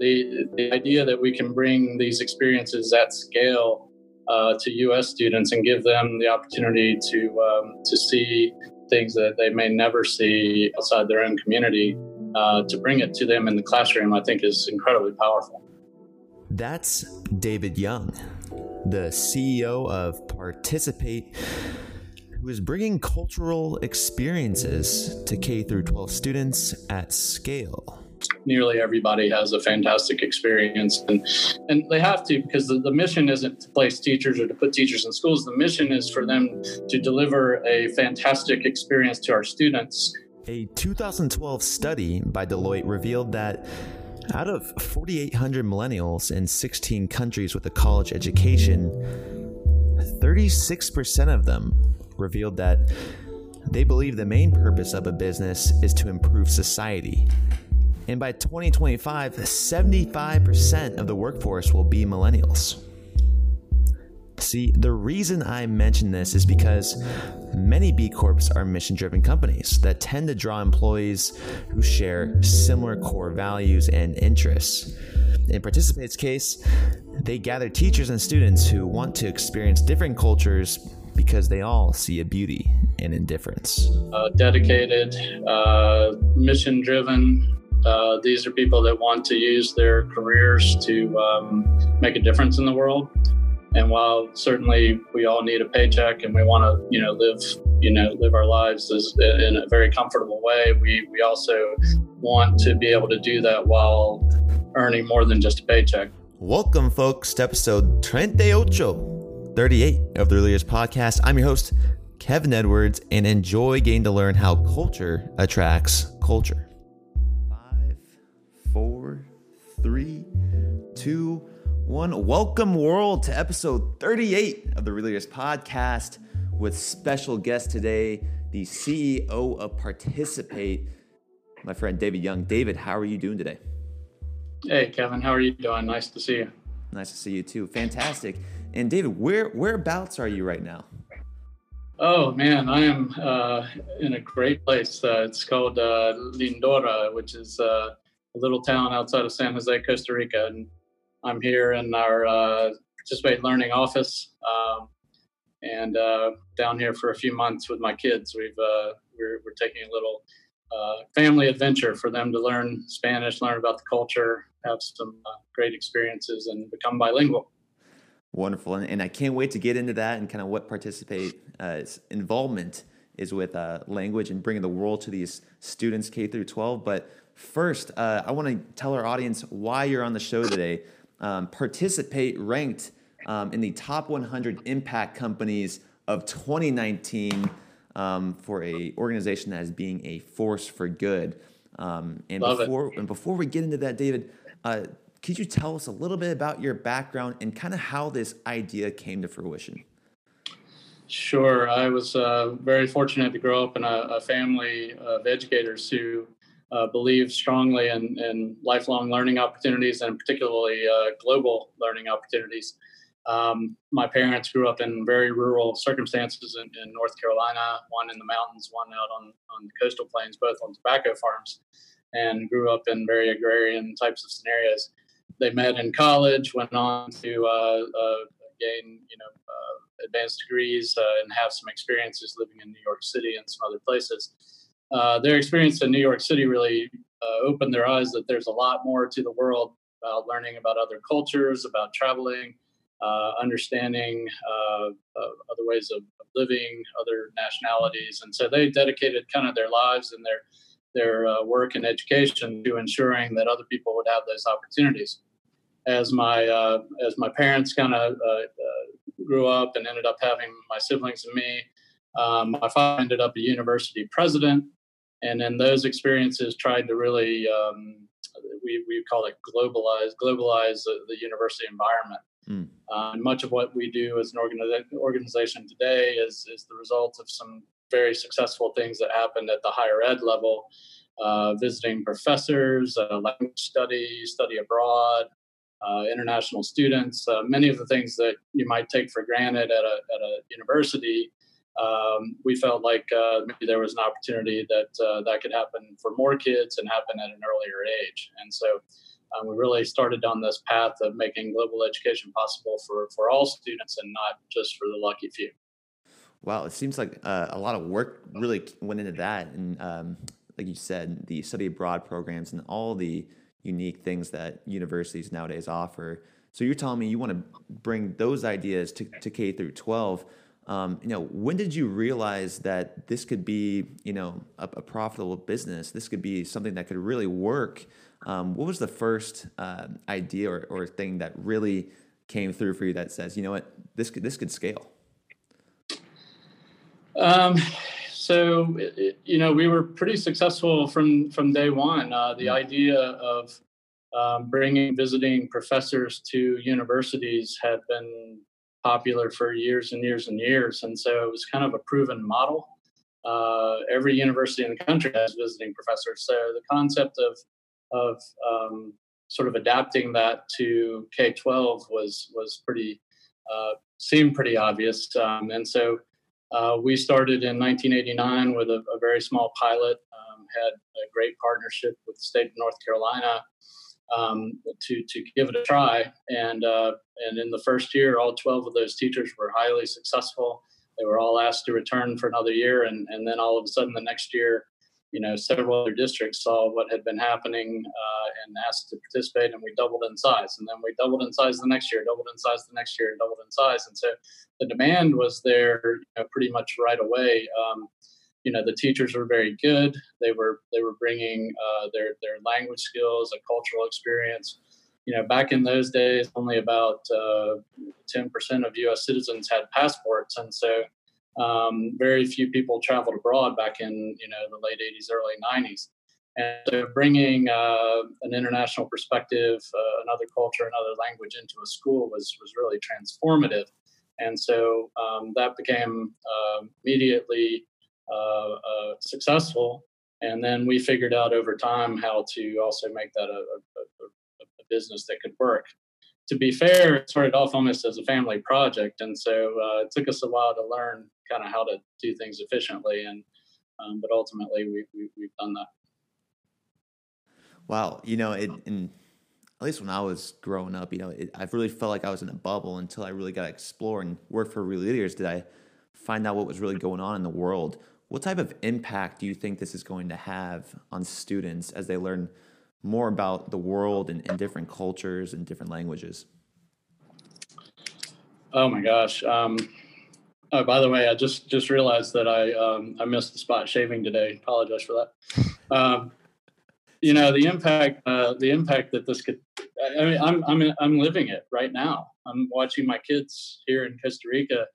the, the idea that we can bring these experiences at scale uh, to U.S. students and give them the opportunity to um, to see things that they may never see outside their own community, uh, to bring it to them in the classroom, I think is incredibly powerful. That's David Young, the CEO of Participate, who is bringing cultural experiences to K through 12 students at scale nearly everybody has a fantastic experience and and they have to because the, the mission isn't to place teachers or to put teachers in schools. The mission is for them to deliver a fantastic experience to our students. A 2012 study by deloitte revealed that out of 4800 millennials in 16 countries with a college education 36% of them revealed that they believe the main purpose of a business is to improve society and by 2025, 75% of the workforce will be millennials. See, the reason I mention this is because many B Corps are mission driven companies that tend to draw employees who share similar core values and interests. In Participate's case, they gather teachers and students who want to experience different cultures because they all see a beauty in indifference. Uh, dedicated, uh, mission driven, uh, these are people that want to use their careers to um, make a difference in the world. And while certainly we all need a paycheck and we want to, you know, live, you know, live our lives as, in a very comfortable way, we we also want to be able to do that while earning more than just a paycheck. Welcome, folks, to episode 38, 38 of the Real Leaders Podcast. I'm your host, Kevin Edwards, and enjoy getting to learn how culture attracts culture three, two, one. Welcome, world, to episode 38 of the Real Leaders podcast with special guest today, the CEO of Participate, my friend David Young. David, how are you doing today? Hey, Kevin, how are you doing? Nice to see you. Nice to see you too. Fantastic. And David, where whereabouts are you right now? Oh man, I am uh, in a great place. Uh, it's called uh, Lindora, which is uh, a little town outside of San Jose, Costa Rica, and I'm here in our uh, participate learning office, um, and uh, down here for a few months with my kids. We've uh, we're, we're taking a little uh, family adventure for them to learn Spanish, learn about the culture, have some uh, great experiences, and become bilingual. Wonderful, and, and I can't wait to get into that and kind of what participate uh, involvement is with language and bringing the world to these students K through 12, but First, uh, I want to tell our audience why you're on the show today. Um, participate ranked um, in the top 100 impact companies of 2019 um, for a organization that is being a force for good. Um, and Love before it. and before we get into that, David, uh, could you tell us a little bit about your background and kind of how this idea came to fruition? Sure. I was uh, very fortunate to grow up in a, a family of educators who uh, believe strongly in, in, lifelong learning opportunities and particularly uh, global learning opportunities. Um, my parents grew up in very rural circumstances in, in, North Carolina, one in the mountains, one out on, on the coastal plains, both on tobacco farms, and grew up in very agrarian types of scenarios. They met in college, went on to uh, uh gain, you know, uh, advanced degrees uh, and have some experiences living in New York City and some other places uh, their experience in New York City really uh, opened their eyes that there's a lot more to the world about learning about other cultures, about traveling, uh, understanding uh, other ways of, living, other nationalities, and so they dedicated kind of their lives and their their uh, work and education to ensuring that other people would have those opportunities. As my as my parents kind of grew up and ended up having my siblings and me, um, my father ended up a university president and then those experiences tried to really um, we, we call it globalize globalize the, the university environment mm. uh, and much of what we do as an organi- organization today is, is the result of some very successful things that happened at the higher ed level uh, visiting professors uh, language study study abroad uh, international students uh, many of the things that you might take for granted at a, at a university um, we felt like uh, maybe there was an opportunity that uh, that could happen for more kids and happen at an earlier age. And so um, we really started on this path of making global education possible for, for all students and not just for the lucky few. Wow, it seems like uh, a lot of work really went into that. And um, like you said, the study abroad programs and all the unique things that universities nowadays offer. So you're telling me you want to bring those ideas to, to K through 12. Um, you know, when did you realize that this could be, you know, a, a profitable business? This could be something that could really work. Um, what was the first uh, idea or, or thing that really came through for you that says, you know what, this could this could scale? Um, so it, you know, we were pretty successful from from day one. Uh, the mm. idea of um, bringing visiting professors to universities had been popular for years and years and years, and so it was kind of a proven model. Uh, every university in the country has visiting professors, so the concept of of um, sort of adapting that to K twelve was was pretty uh, seemed pretty obvious, um, and so uh, we started in 1989 with a, a very small pilot, um, had a great partnership with the state of North Carolina um, to, to give it a try. And, uh, and in the first year, all 12 of those teachers were highly successful. They were all asked to return for another year. And, and then all of a sudden, the next year, you know, several other districts saw what had been happening uh, and asked to participate, and we doubled in size. And then we doubled in size the next year, doubled in size the next year, and doubled in size. And so the demand was there you know, pretty much right away. Um, you know, the teachers were very good. They were they were bringing uh, their their language skills, a cultural experience. You know, back in those days, only about uh, ten uh, percent of U.S. citizens had passports, and so um, very few people traveled abroad back in you know the late 80s, early 90s. And so bringing uh, an international perspective, uh, another culture, another language into a school was was really transformative. And so um, that became uh, immediately uh, successful. And then we figured out over time how to also make that a, a, a business that could work to be fair, it started off almost as a family project, and so uh, it took us a while to learn kind of how to do things efficiently. And um, but ultimately, we, we we've done that. Wow, you know, it, in, at least when I was growing up, you know, it, I really felt like I was in a bubble until I really got to explore and work for real leaders. Did I find out what was really going on in the world? What type of impact do you think this is going to have on students as they learn more about the world and, and different cultures and different languages? Oh my gosh. Um, oh, by the way, I just just realized that I um, I missed the spot shaving today. Apologize for that. Um, you know the impact uh, the impact that this could. I mean, I'm I'm I'm living it right now. I'm watching my kids here in Costa Rica.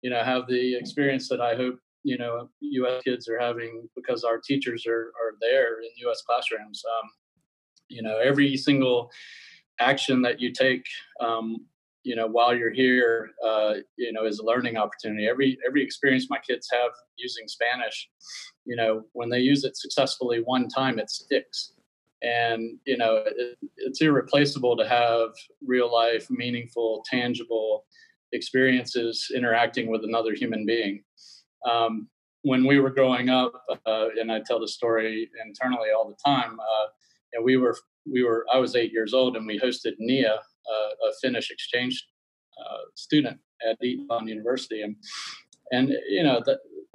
You know, have the experience that I hope you know U.S. kids are having because our teachers are are there in U.S. classrooms. Um, you know every single action that you take um, you know while you're here uh, you know is a learning opportunity every every experience my kids have using spanish you know when they use it successfully one time it sticks and you know it, it's irreplaceable to have real life meaningful tangible experiences interacting with another human being um, when we were growing up uh, and i tell the story internally all the time uh, we were we were I was eight years old and we hosted Nia, uh, a Finnish exchange uh, student at Elon University, and and you know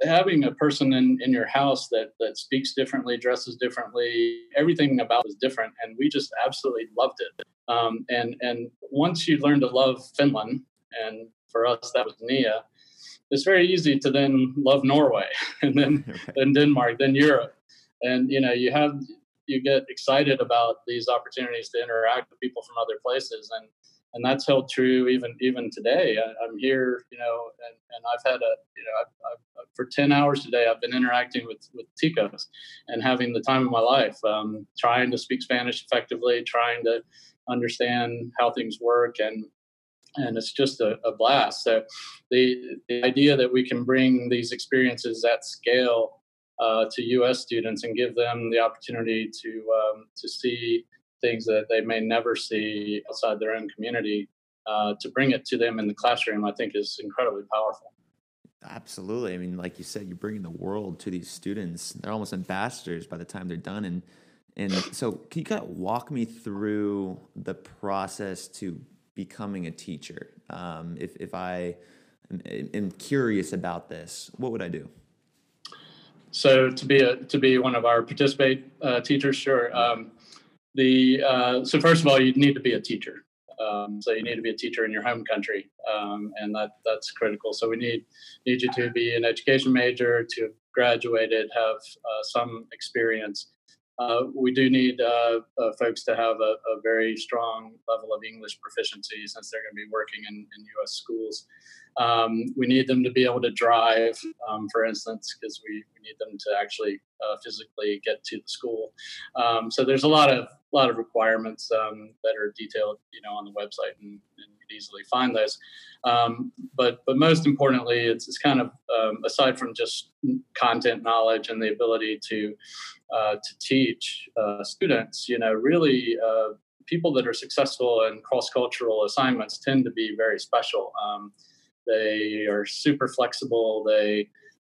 having a person in, in your house that that speaks differently, dresses differently, everything about was different, and we just absolutely loved it. Um, and and once you learn to love Finland, and for us that was Nia, it's very easy to then love Norway, and then then Denmark, then Europe, and you know you have you get excited about these opportunities to interact with people from other places. And and that's held true even even today. I, am here you know and, and i've had a you know I've, I've, for 10 hours today i've been interacting with with ticos and having the time of my life um, trying to speak spanish effectively trying to understand how things work and and it's just a, a blast so the, the idea that we can bring these experiences at scale uh, to U.S. students and give them the opportunity to um, to see things that they may never see outside their own community. Uh, to bring it to them in the classroom, I think, is incredibly powerful. Absolutely. I mean, like you said, you're bringing the world to these students. They're almost ambassadors by the time they're done, and And so, can you kind of walk me through the process to becoming a teacher? Um, if if I am, am curious about this, what would I do? So to be a to be one of our participate uh, teachers, sure. Um, the uh, so first of all, you need to be a teacher. Um, so you need to be a teacher in your home country, um, and that that's critical. So we need need you to be an education major, to have graduated, have uh, some experience. Uh, we do need uh, uh, folks to have a, a, very strong level of English proficiency since they're going to be working in, in U.S. schools. Um, we need them to be able to drive, um, for instance, because we, we need them to actually uh, physically get to the school. Um, so there's a lot of lot of requirements um, that are detailed, you know, on the website, and, and you can easily find those. Um, but but most importantly, it's, it's kind of um, aside from just content knowledge and the ability to uh, to teach uh, students, you know, really. Uh, people that are successful in cross-cultural assignments tend to be very special. They are super flexible. They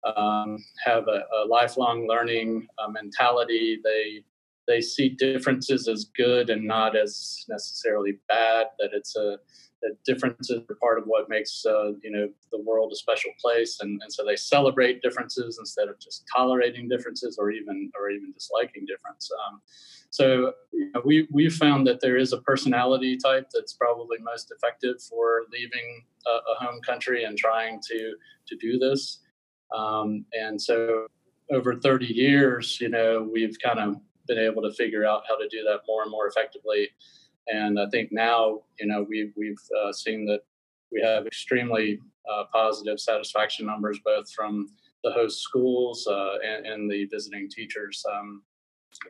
um, have a, a, lifelong learning uh, mentality. They they see differences as good and not as necessarily bad. That it's a that differences are part of what makes uh, you know the world a special place, and, and so they celebrate differences instead of just tolerating differences or even or even disliking difference. Um, so you know, we we found that there is a personality type that's probably most effective for leaving a, a home country and trying to to do this. Um, and so over 30 years, you know, we've kind of been able to figure out how to do that more and more effectively. And I think now, you know, we've we've uh, seen that we have extremely uh, positive satisfaction numbers both from the host schools uh, and, and, the visiting teachers. Um,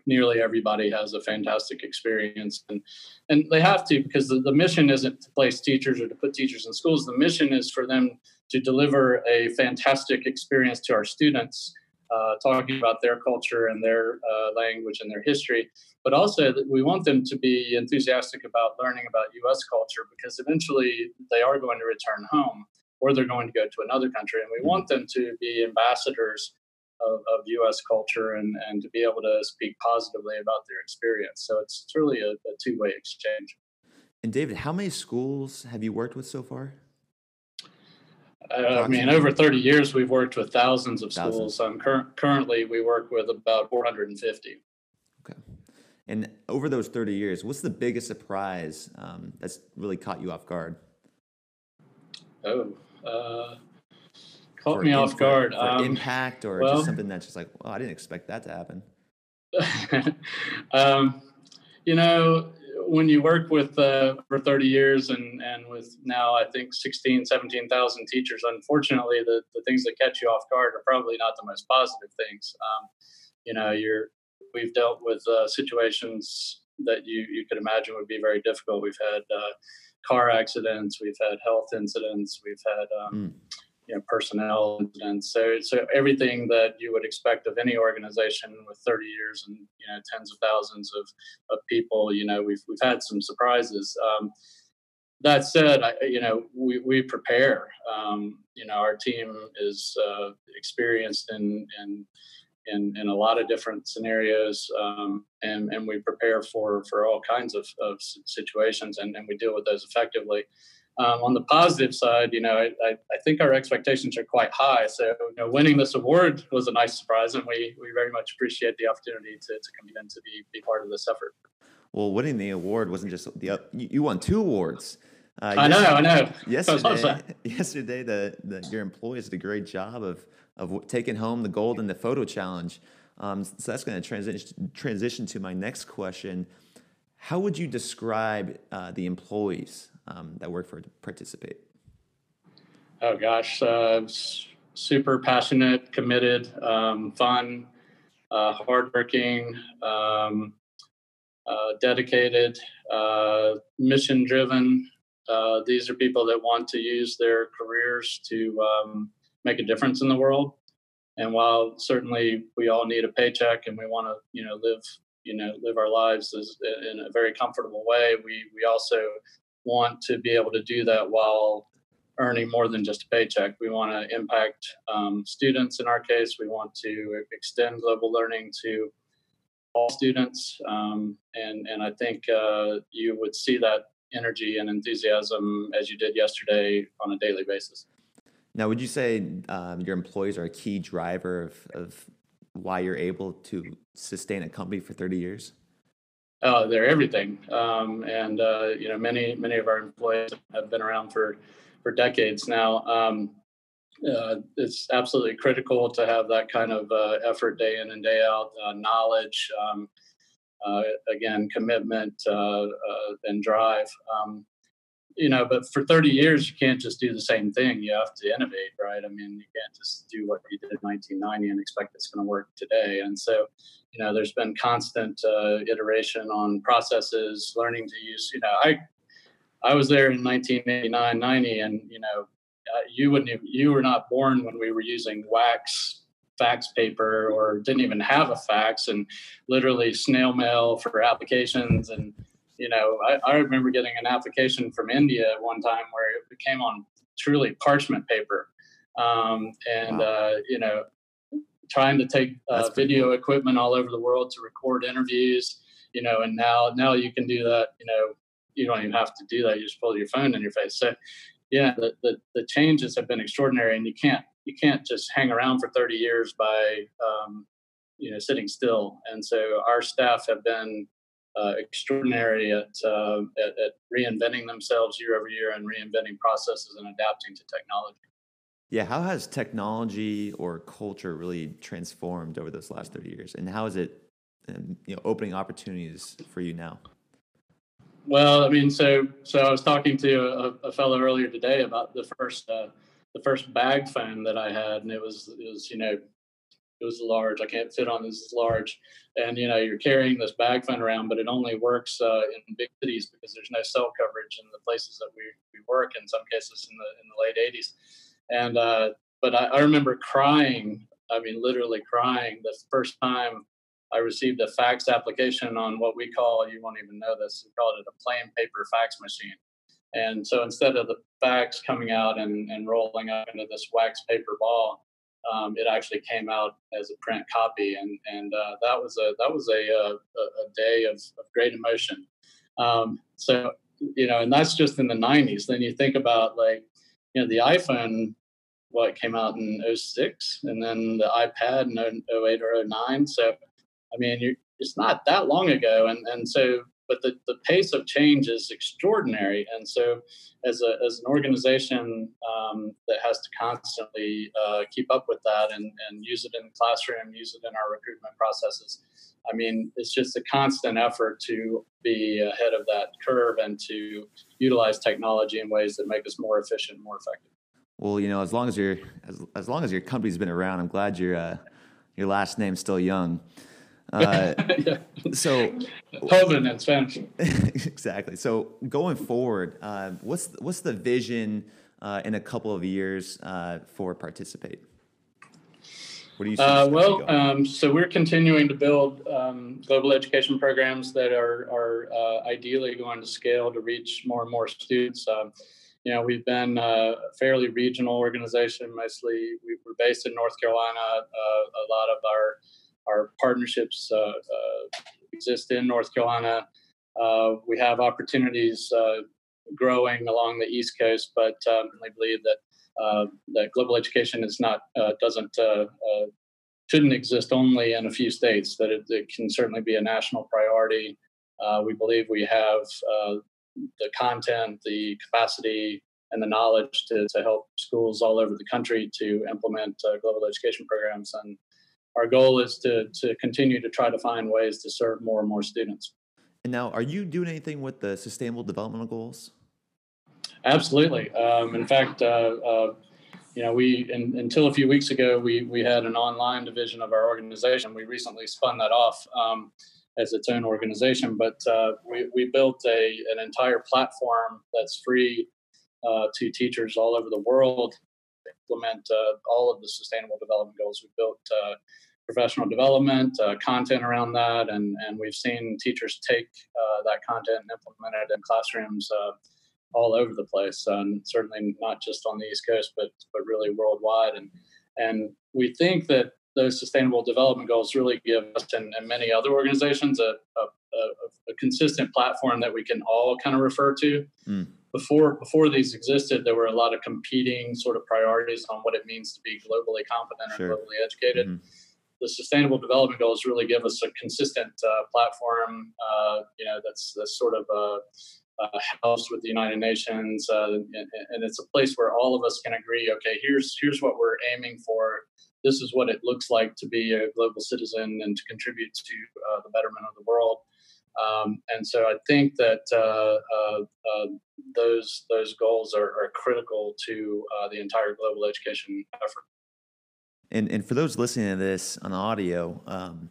nearly everybody has a fantastic experience, and and they have to because the, the mission isn't to place teachers or to put teachers in schools. The mission is for them to deliver a fantastic experience to our students uh, talking about their culture and their uh, language and their history, but also we want them to be enthusiastic about learning about U.S. culture because eventually they are going to return home or they're going to go to another country, and we mm-hmm. want them to be ambassadors of, of U.S. culture and, and to be able to speak positively about their experience. So it's, it's really a, a two way exchange. And David, how many schools have you worked with so far? I mean, over 30 years, we've worked with thousands of schools. Um, cur- currently, we work with about 450. Okay. And over those 30 years, what's the biggest surprise um, that's really caught you off guard? Oh, uh, caught for me off guard. For um, impact or well, just something that's just like, well, I didn't expect that to happen. um, you know, when you work with uh, for 30 years and, and with now I think 16, 17,000 teachers, unfortunately, the, the things that catch you off guard are probably not the most positive things. Um, you know, you're we've dealt with uh, situations that you you could imagine would be very difficult. We've had uh, car accidents, we've had health incidents, we've had um, mm you know, personnel incidents. So, so everything that you would expect of any organization with 30 years and you know tens of thousands of, of people, you know, we've we've had some surprises. Um, that said, I, you know, we, we prepare. Um, you know, our team is uh, experienced in, in in in a lot of different scenarios, um, and and we prepare for for all kinds of, of situations, and, and we deal with those effectively. Um, on the positive side, you know, I, I, think our expectations are quite high. So, you know, winning this award was a nice surprise, and we, we very much appreciate the opportunity to, to come in to be, be part of this effort. Well, winning the award wasn't just the you won two awards. Uh, I know, I know. Yesterday, yesterday, the, the your employees did a great job of of taking home the gold in the photo challenge. Um, so that's going to transition transition to my next question. How would you describe uh, the employees um, that work for Participate? Oh gosh, uh, super passionate, committed, um, fun, uh, hardworking, um, uh, dedicated, uh, mission driven. Uh, these are people that want to use their careers to um, make a difference in the world. And while certainly we all need a paycheck and we want to, you know, live, you know, live our lives as, in a very comfortable way, we we also want to be able to do that while earning more than just a paycheck. We want to impact um, students in our case. We want to extend global learning to all students, um, and and I think uh, you would see that energy and enthusiasm as you did yesterday on a daily basis. Now, would you say um, your employees are a key driver of, of why you're able to sustain a company for 30 years? Oh, they're everything, um, and uh, you know, many many of our employees have been around for for decades now. Um, uh, it's absolutely critical to have that kind of uh, effort day in and day out, uh, knowledge, um, uh, again, commitment and drive. You know, but for 30 years, you can't just do the same thing. You have to innovate, right? I mean, you can't just do what you did in 1990 and expect it's going to work today. And so, you know, there's been constant iteration on processes, learning to use, you know, I, I was there in 1989, 90, and, you know, uh, you wouldn't even, you were not born when we were using wax fax paper or didn't even have a fax and literally snail mail for applications and you know I, I remember getting an application from india one time where it came on truly parchment paper um, and wow. uh, you know trying to take uh, video cool. equipment all over the world to record interviews you know and now now you can do that you know you don't even have to do that you just pull your phone in your face so yeah, the, the, the changes have been extraordinary, and you can't you can't just hang around for 30 years by um, you know sitting still. And so our staff have been uh, extraordinary at, uh, at, at reinventing themselves year over year and reinventing processes and adapting to technology. Yeah, how has technology or culture really transformed over those last 30 years, and how is it, um, you know, opening opportunities for you now? Well, I mean, so so I was talking to a, a fellow earlier today about the first uh, the first bag phone that I had, and it was it was you know it was large. I can't fit on this large, and you know you're carrying this bag phone around, but it only works uh, in big cities because there's no cell coverage in the places that we, we work. In some cases, in the in the late '80s, and uh, but I, I remember crying. I mean, literally crying the first time I received a fax application on what we call, you won't even know this, we call it a plain paper fax machine. And so instead of the fax coming out and, and rolling up into this wax paper ball, um, it actually came out as a print copy, and and uh, that was a that was a uh, a, a day of, of, great emotion. Um, so you know, and that's just in the '90s. Then you think about like you know the iPhone, what came out in 06, and then the iPad in 08 or 09. So I mean, you it's not that long ago, and and so but the, the pace of change is extraordinary. And so, as, a, as an organization um, that has to constantly uh, keep up with that and, and use it in the classroom, use it in our recruitment processes, I mean, it's just a constant effort to be ahead of that curve and to utilize technology in ways that make us more efficient, more effective. Well, you know, as long as your as, as long as your company's been around, I'm glad your uh, your last name's still young. Uh, yeah. So, Joven in Spanish. exactly. So, going forward, uh, what's what's the vision uh, in a couple of years uh, for Participate? What do you? Uh, well, um, so we're continuing to build um, global education programs that are are uh, ideally going to scale to reach more and more students. Um, you know, we've been a fairly regional organization. Mostly, we, are based in North Carolina. a lot of our our partnerships uh, uh, exist in North Carolina. Uh, we have opportunities growing along the East Coast, but um, I believe that that global education is not doesn't shouldn't exist only in a few states. That it, it can certainly be a national priority. we believe we have the content, the capacity, and the knowledge to, to help schools all over the country to implement uh, global education programs. And our goal is to to continue to try to find ways to serve more and more students. And now, are you doing anything with the Sustainable Development Goals? Absolutely. Um, in fact, uh, uh, you know, we in, until a few weeks ago we we had an online division of our organization. We recently spun that off um, as its own organization, but uh, we we built a an entire platform that's free uh, to teachers all over the world implement uh, all of the sustainable development goals. We built uh, professional development, uh, content around that, and, and we've seen teachers take uh, that content and implement it in classrooms uh, all over the place, and certainly not just on the East Coast, but but really worldwide. And and we think that those sustainable development goals really give us and, and many other organizations a, a, a, a, consistent platform that we can all kind of refer to. Mm. Before before these existed, there were a lot of competing sort of priorities on what it means to be globally competent sure. or globally educated. Mm-hmm. The Sustainable Development Goals really give us a consistent uh, platform. Uh, you know, that's that's sort of a uh, housed with the United Nations, uh, and, and, it's a place where all of us can agree. Okay, here's here's what we're aiming for. This is what it looks like to be a global citizen and to contribute to uh, the betterment of the world. Um, and so I think that uh, uh, uh, those those goals are, are critical to the entire global education effort. And and for those listening to this on audio. Um,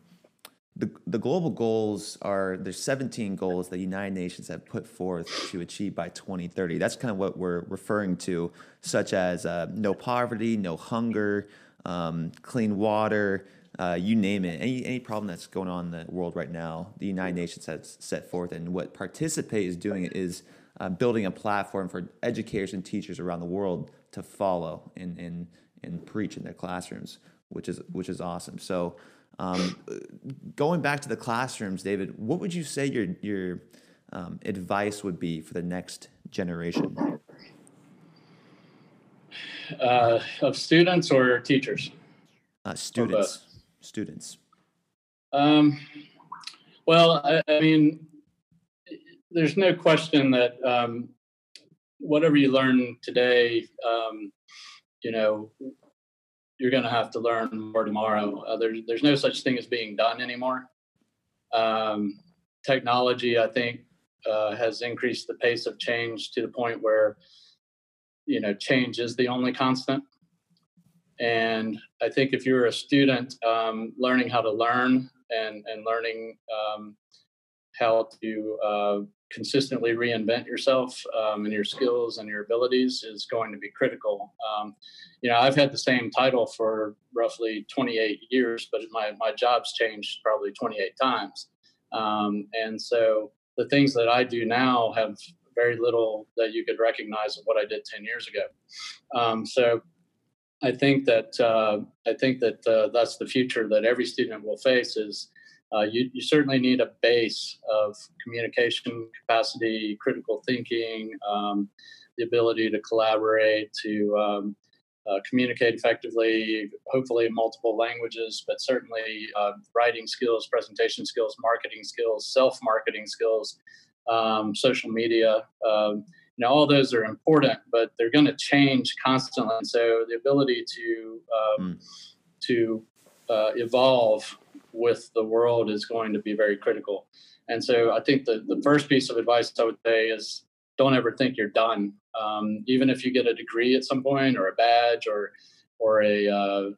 the, the global goals are there's 17 goals that the United Nations have put forth to achieve by 2030. That's kind of what we're referring to, such as uh, no poverty, no hunger, um, clean water, uh, you name it. Any any problem that's going on in the world right now, the United Nations has set forth, and what Participate is doing is uh, building a platform for educators and teachers around the world to follow and and and preach in their classrooms, which is which is awesome. So. Um, going back to the classrooms, David, what would you say your your um, advice would be for the next generation? Uh, of students or teachers? Uh, students. Students. Um, well, I, I, mean, there's no question that um, whatever you learn today, um, you know, you're going to have to learn more tomorrow. Uh, there's there's no such thing as being done anymore. Um, technology, I think, uh, has increased the pace of change to the point where you know change is the only constant. And I think if you're a student, um, learning how to learn and and learning um, how to uh, consistently reinvent yourself um, and your skills and your abilities is going to be critical. Um, you know, I've had the same title for roughly 28 years, but my, my job's changed probably 28 times. Um, and so the things that I do now have very little that you could recognize of what I did 10 years ago. Um, so I think that uh, I think that uh, that's the future that every student will face is uh, you, you, certainly need a base of communication capacity, critical thinking, um, the ability to collaborate, to um, uh, communicate effectively, hopefully in multiple languages, but certainly uh, writing skills, presentation skills, marketing skills, self marketing skills, um, social media. Um, you know, all those are important, but they're going to change constantly. And so the ability to mm. to uh, evolve with the world is going to be very critical. And so I think the, the first piece of advice I would say is don't ever think you're done. Um, even if you get a degree at some point or a badge or or a uh,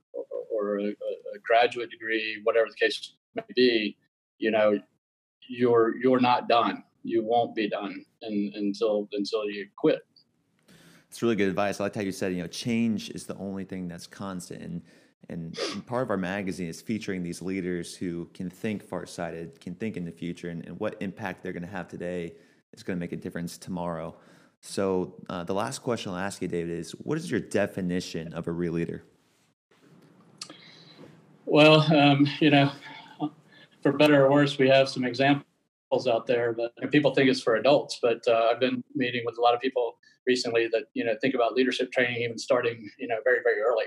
or a, a, graduate degree, whatever the case may be, you know, you're you're not done. You won't be done in, until until you quit. It's really good advice. I like how you said, you know, change is the only thing that's constant. And and, and, part of our magazine is featuring these leaders who can think far-sighted, can think in the future, and, and what impact they're going to have today is going to make a difference tomorrow. So uh, the last question I'll ask you, David, is what is your definition of a real leader? Well, um, you know, for better or worse, we have some examples out there, but people think it's for adults. But uh, I've been meeting with a lot of people recently that you know think about leadership training even starting you know very very early.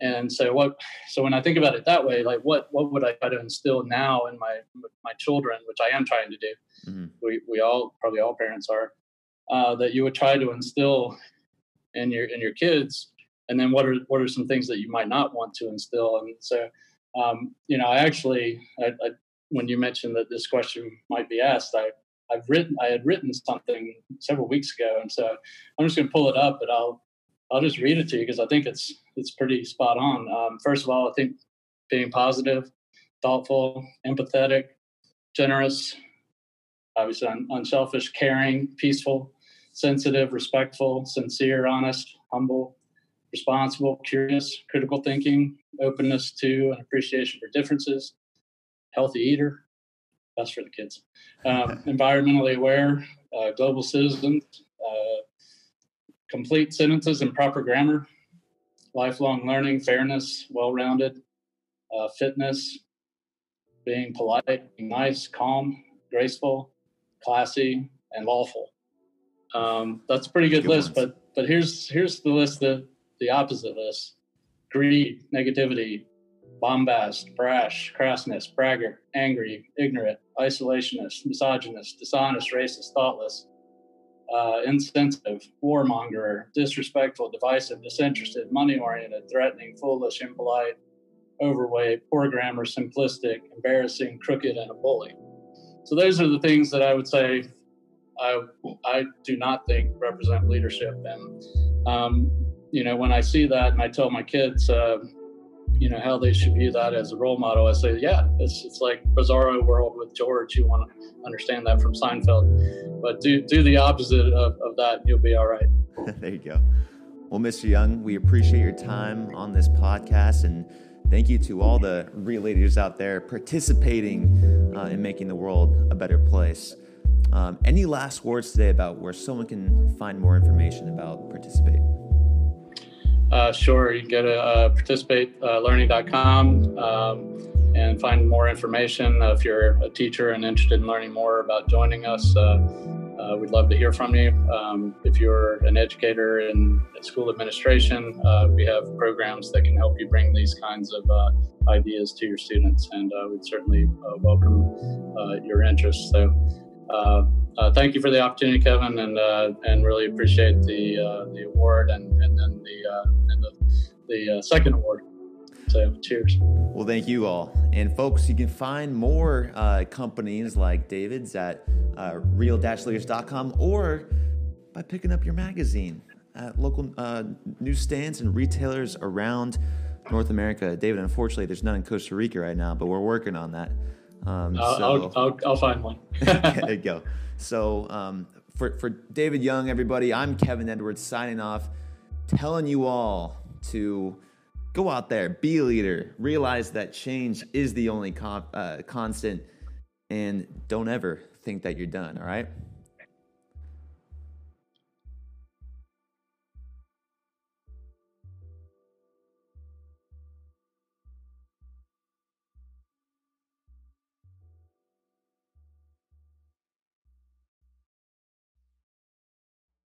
And so what? So when I think about it that way, like what what would I try to instill now in my my children, which I am trying to do. Mm-hmm. We we all probably all parents are uh, that you would try to instill in your in your kids, and then what are what are some things that you might not want to instill? And so, um, you know, I actually I, I, when you mentioned that this question might be asked, I I've written I had written something several weeks ago, and so I'm just going to pull it up, but I'll I'll just read it to you because I think it's it's pretty spot on. Um, first of all, I think being positive, thoughtful, empathetic, generous, obviously un- unselfish, caring, peaceful, sensitive, respectful, sincere, honest, humble, responsible, curious, critical thinking, openness to and appreciation for differences, healthy eater, best for the kids, um, environmentally aware, uh, global citizens, uh, complete sentences and proper grammar, lifelong learning, fairness, well rounded, uh, fitness, being polite, being nice, calm, graceful, classy, and lawful. Um, that's a pretty good, good list, ones. but but here's here's the list that the opposite list: greed, negativity, bombast, brash, crassness, braggart, angry, ignorant, isolationist, misogynist, dishonest, racist, thoughtless, uh, insensitive, warmonger, disrespectful, divisive, disinterested, money oriented, threatening, foolish, impolite, overweight, poor grammar, simplistic, embarrassing, crooked, and a bully. So those are the things that I would say I I do not think represent leadership. And um, you know, when I see that, and I tell my kids, uh, you know, how they should view that as a role model, I say, yeah, it's it's like Bizarro World with George. You want to understand that from Seinfeld, but do do the opposite of, of that, you'll be all right. there you go. Well, Mr. Young, we appreciate your time on this podcast and. Thank you to all the real leaders out there participating uh, in making the world a better place. Um, any last words today about where someone can find more information about Participate? Uh, sure. You can go to uh, participatelearning.com um, and find more information. Uh, if you're a teacher and interested in learning more about joining us, uh, uh, we'd love to hear from you. Um, if you're an educator in, school administration, uh, we have programs that can help you bring these kinds of ideas to your students, and we'd certainly welcome your interest. So, uh, uh, thank you for the opportunity, Kevin, and uh, and really appreciate the uh, the award and and then the uh, and the the uh, second award. So cheers. Well, thank you all, and folks, you can find more companies like David's at real-leaders.com or by picking up your magazine at local newsstands and retailers around North America. David, unfortunately, there's none in Costa Rica right now, but we're working on that. Um, I'll, so, I'll, I'll, I'll, find one. there you go. So um, for, for David Young, everybody, I'm Kevin Edwards signing off, telling you all to go out there, be a leader, realize that change is the only uh, constant, and don't ever think that you're done, all right?